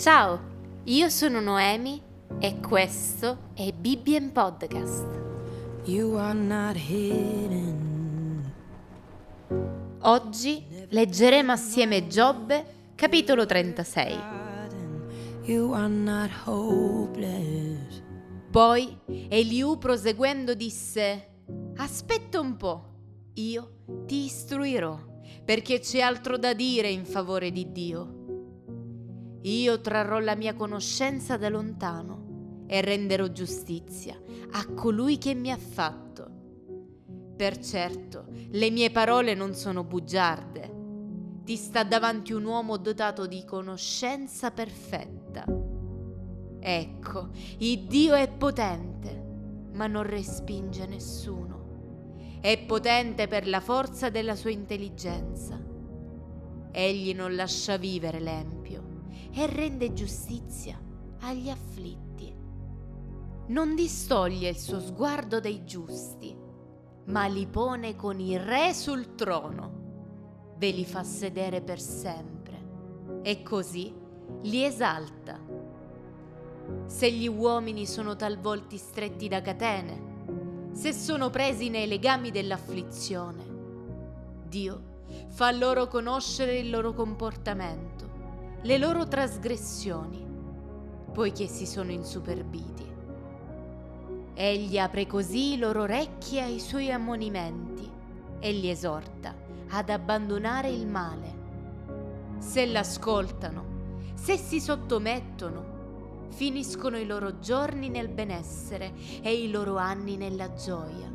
Ciao, io sono Noemi e questo è Bibbien Podcast. You are not hidden. Oggi leggeremo assieme Giobbe, capitolo 36. You are not hopeless. Poi Eliù proseguendo disse, aspetta un po', io ti istruirò, perché c'è altro da dire in favore di Dio. Io trarrò la mia conoscenza da lontano e renderò giustizia a colui che mi ha fatto. Per certo, le mie parole non sono bugiarde. Ti sta davanti un uomo dotato di conoscenza perfetta. Ecco, il Dio è potente, ma non respinge nessuno. È potente per la forza della sua intelligenza. Egli non lascia vivere l'empio e rende giustizia agli afflitti. Non distoglie il suo sguardo dai giusti ma li pone con il re sul trono. Ve li fa sedere per sempre e così li esalta. Se gli uomini sono talvolti stretti da catene, se sono presi nei legami dell'afflizione, Dio fa loro conoscere il loro comportamento, le loro trasgressioni, poiché si sono insuperbiti. Egli apre così i loro orecchi ai suoi ammonimenti e li esorta ad abbandonare il male. Se l'ascoltano, se si sottomettono, finiscono i loro giorni nel benessere e i loro anni nella gioia.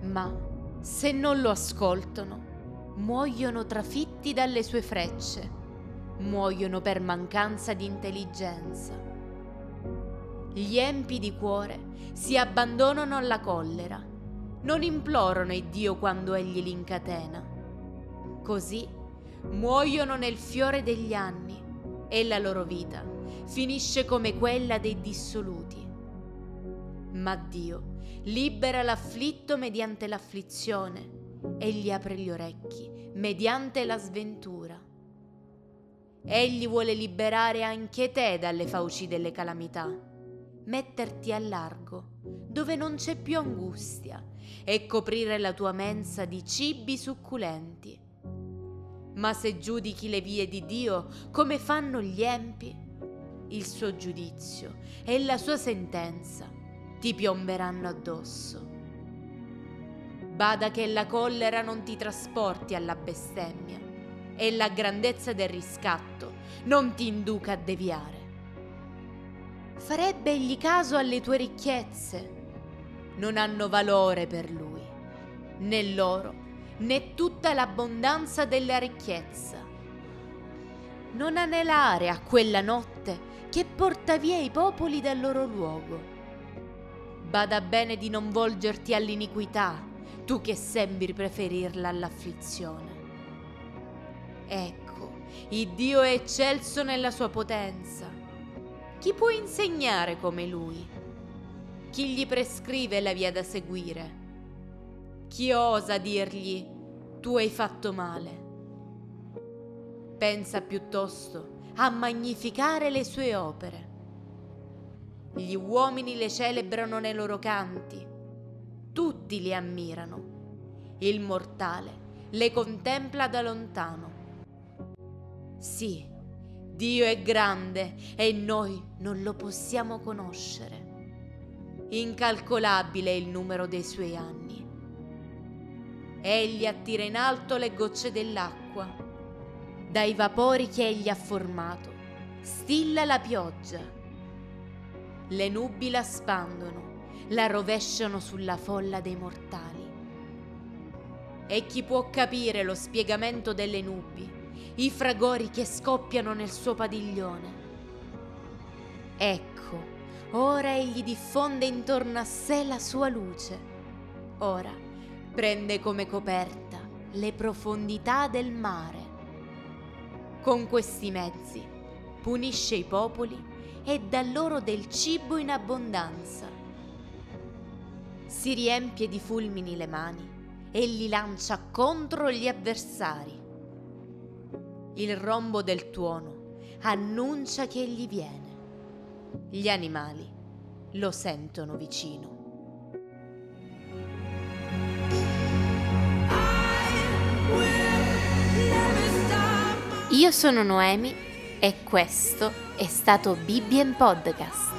Ma se non lo ascoltano, muoiono trafitti dalle sue frecce, muoiono per mancanza di intelligenza. Gli empi di cuore si abbandonano alla collera, non implorano il Dio quando egli li incatena. Così muoiono nel fiore degli anni e la loro vita finisce come quella dei dissoluti. Ma Dio libera l'afflitto mediante l'afflizione e gli apre gli orecchi mediante la sventura. Egli vuole liberare anche te dalle fauci delle calamità metterti a largo, dove non c'è più angustia, e coprire la tua mensa di cibi succulenti. Ma se giudichi le vie di Dio come fanno gli empi, il suo giudizio e la sua sentenza ti piomberanno addosso. Bada che la collera non ti trasporti alla bestemmia e la grandezza del riscatto non ti induca a deviare. Farebbe egli caso alle tue ricchezze? Non hanno valore per lui, né l'oro, né tutta l'abbondanza della ricchezza. Non anelare a quella notte che porta via i popoli dal loro luogo. Bada bene di non volgerti all'iniquità, tu che sembri preferirla all'afflizione. Ecco, il Dio è eccelso nella sua potenza chi può insegnare come lui? Chi gli prescrive la via da seguire? Chi osa dirgli tu hai fatto male? Pensa piuttosto a magnificare le sue opere. Gli uomini le celebrano nei loro canti, tutti li ammirano. Il mortale le contempla da lontano. Sì, Dio è grande e noi non lo possiamo conoscere. Incalcolabile è il numero dei suoi anni. Egli attira in alto le gocce dell'acqua. Dai vapori che egli ha formato, stilla la pioggia. Le nubi la spandono, la rovesciano sulla folla dei mortali. E chi può capire lo spiegamento delle nubi? I fragori che scoppiano nel suo padiglione. Ecco, ora egli diffonde intorno a sé la sua luce. Ora prende come coperta le profondità del mare. Con questi mezzi punisce i popoli e dà loro del cibo in abbondanza. Si riempie di fulmini le mani e li lancia contro gli avversari il rombo del tuono, annuncia che egli viene. Gli animali lo sentono vicino. Io sono Noemi e questo è stato Bibbien Podcast.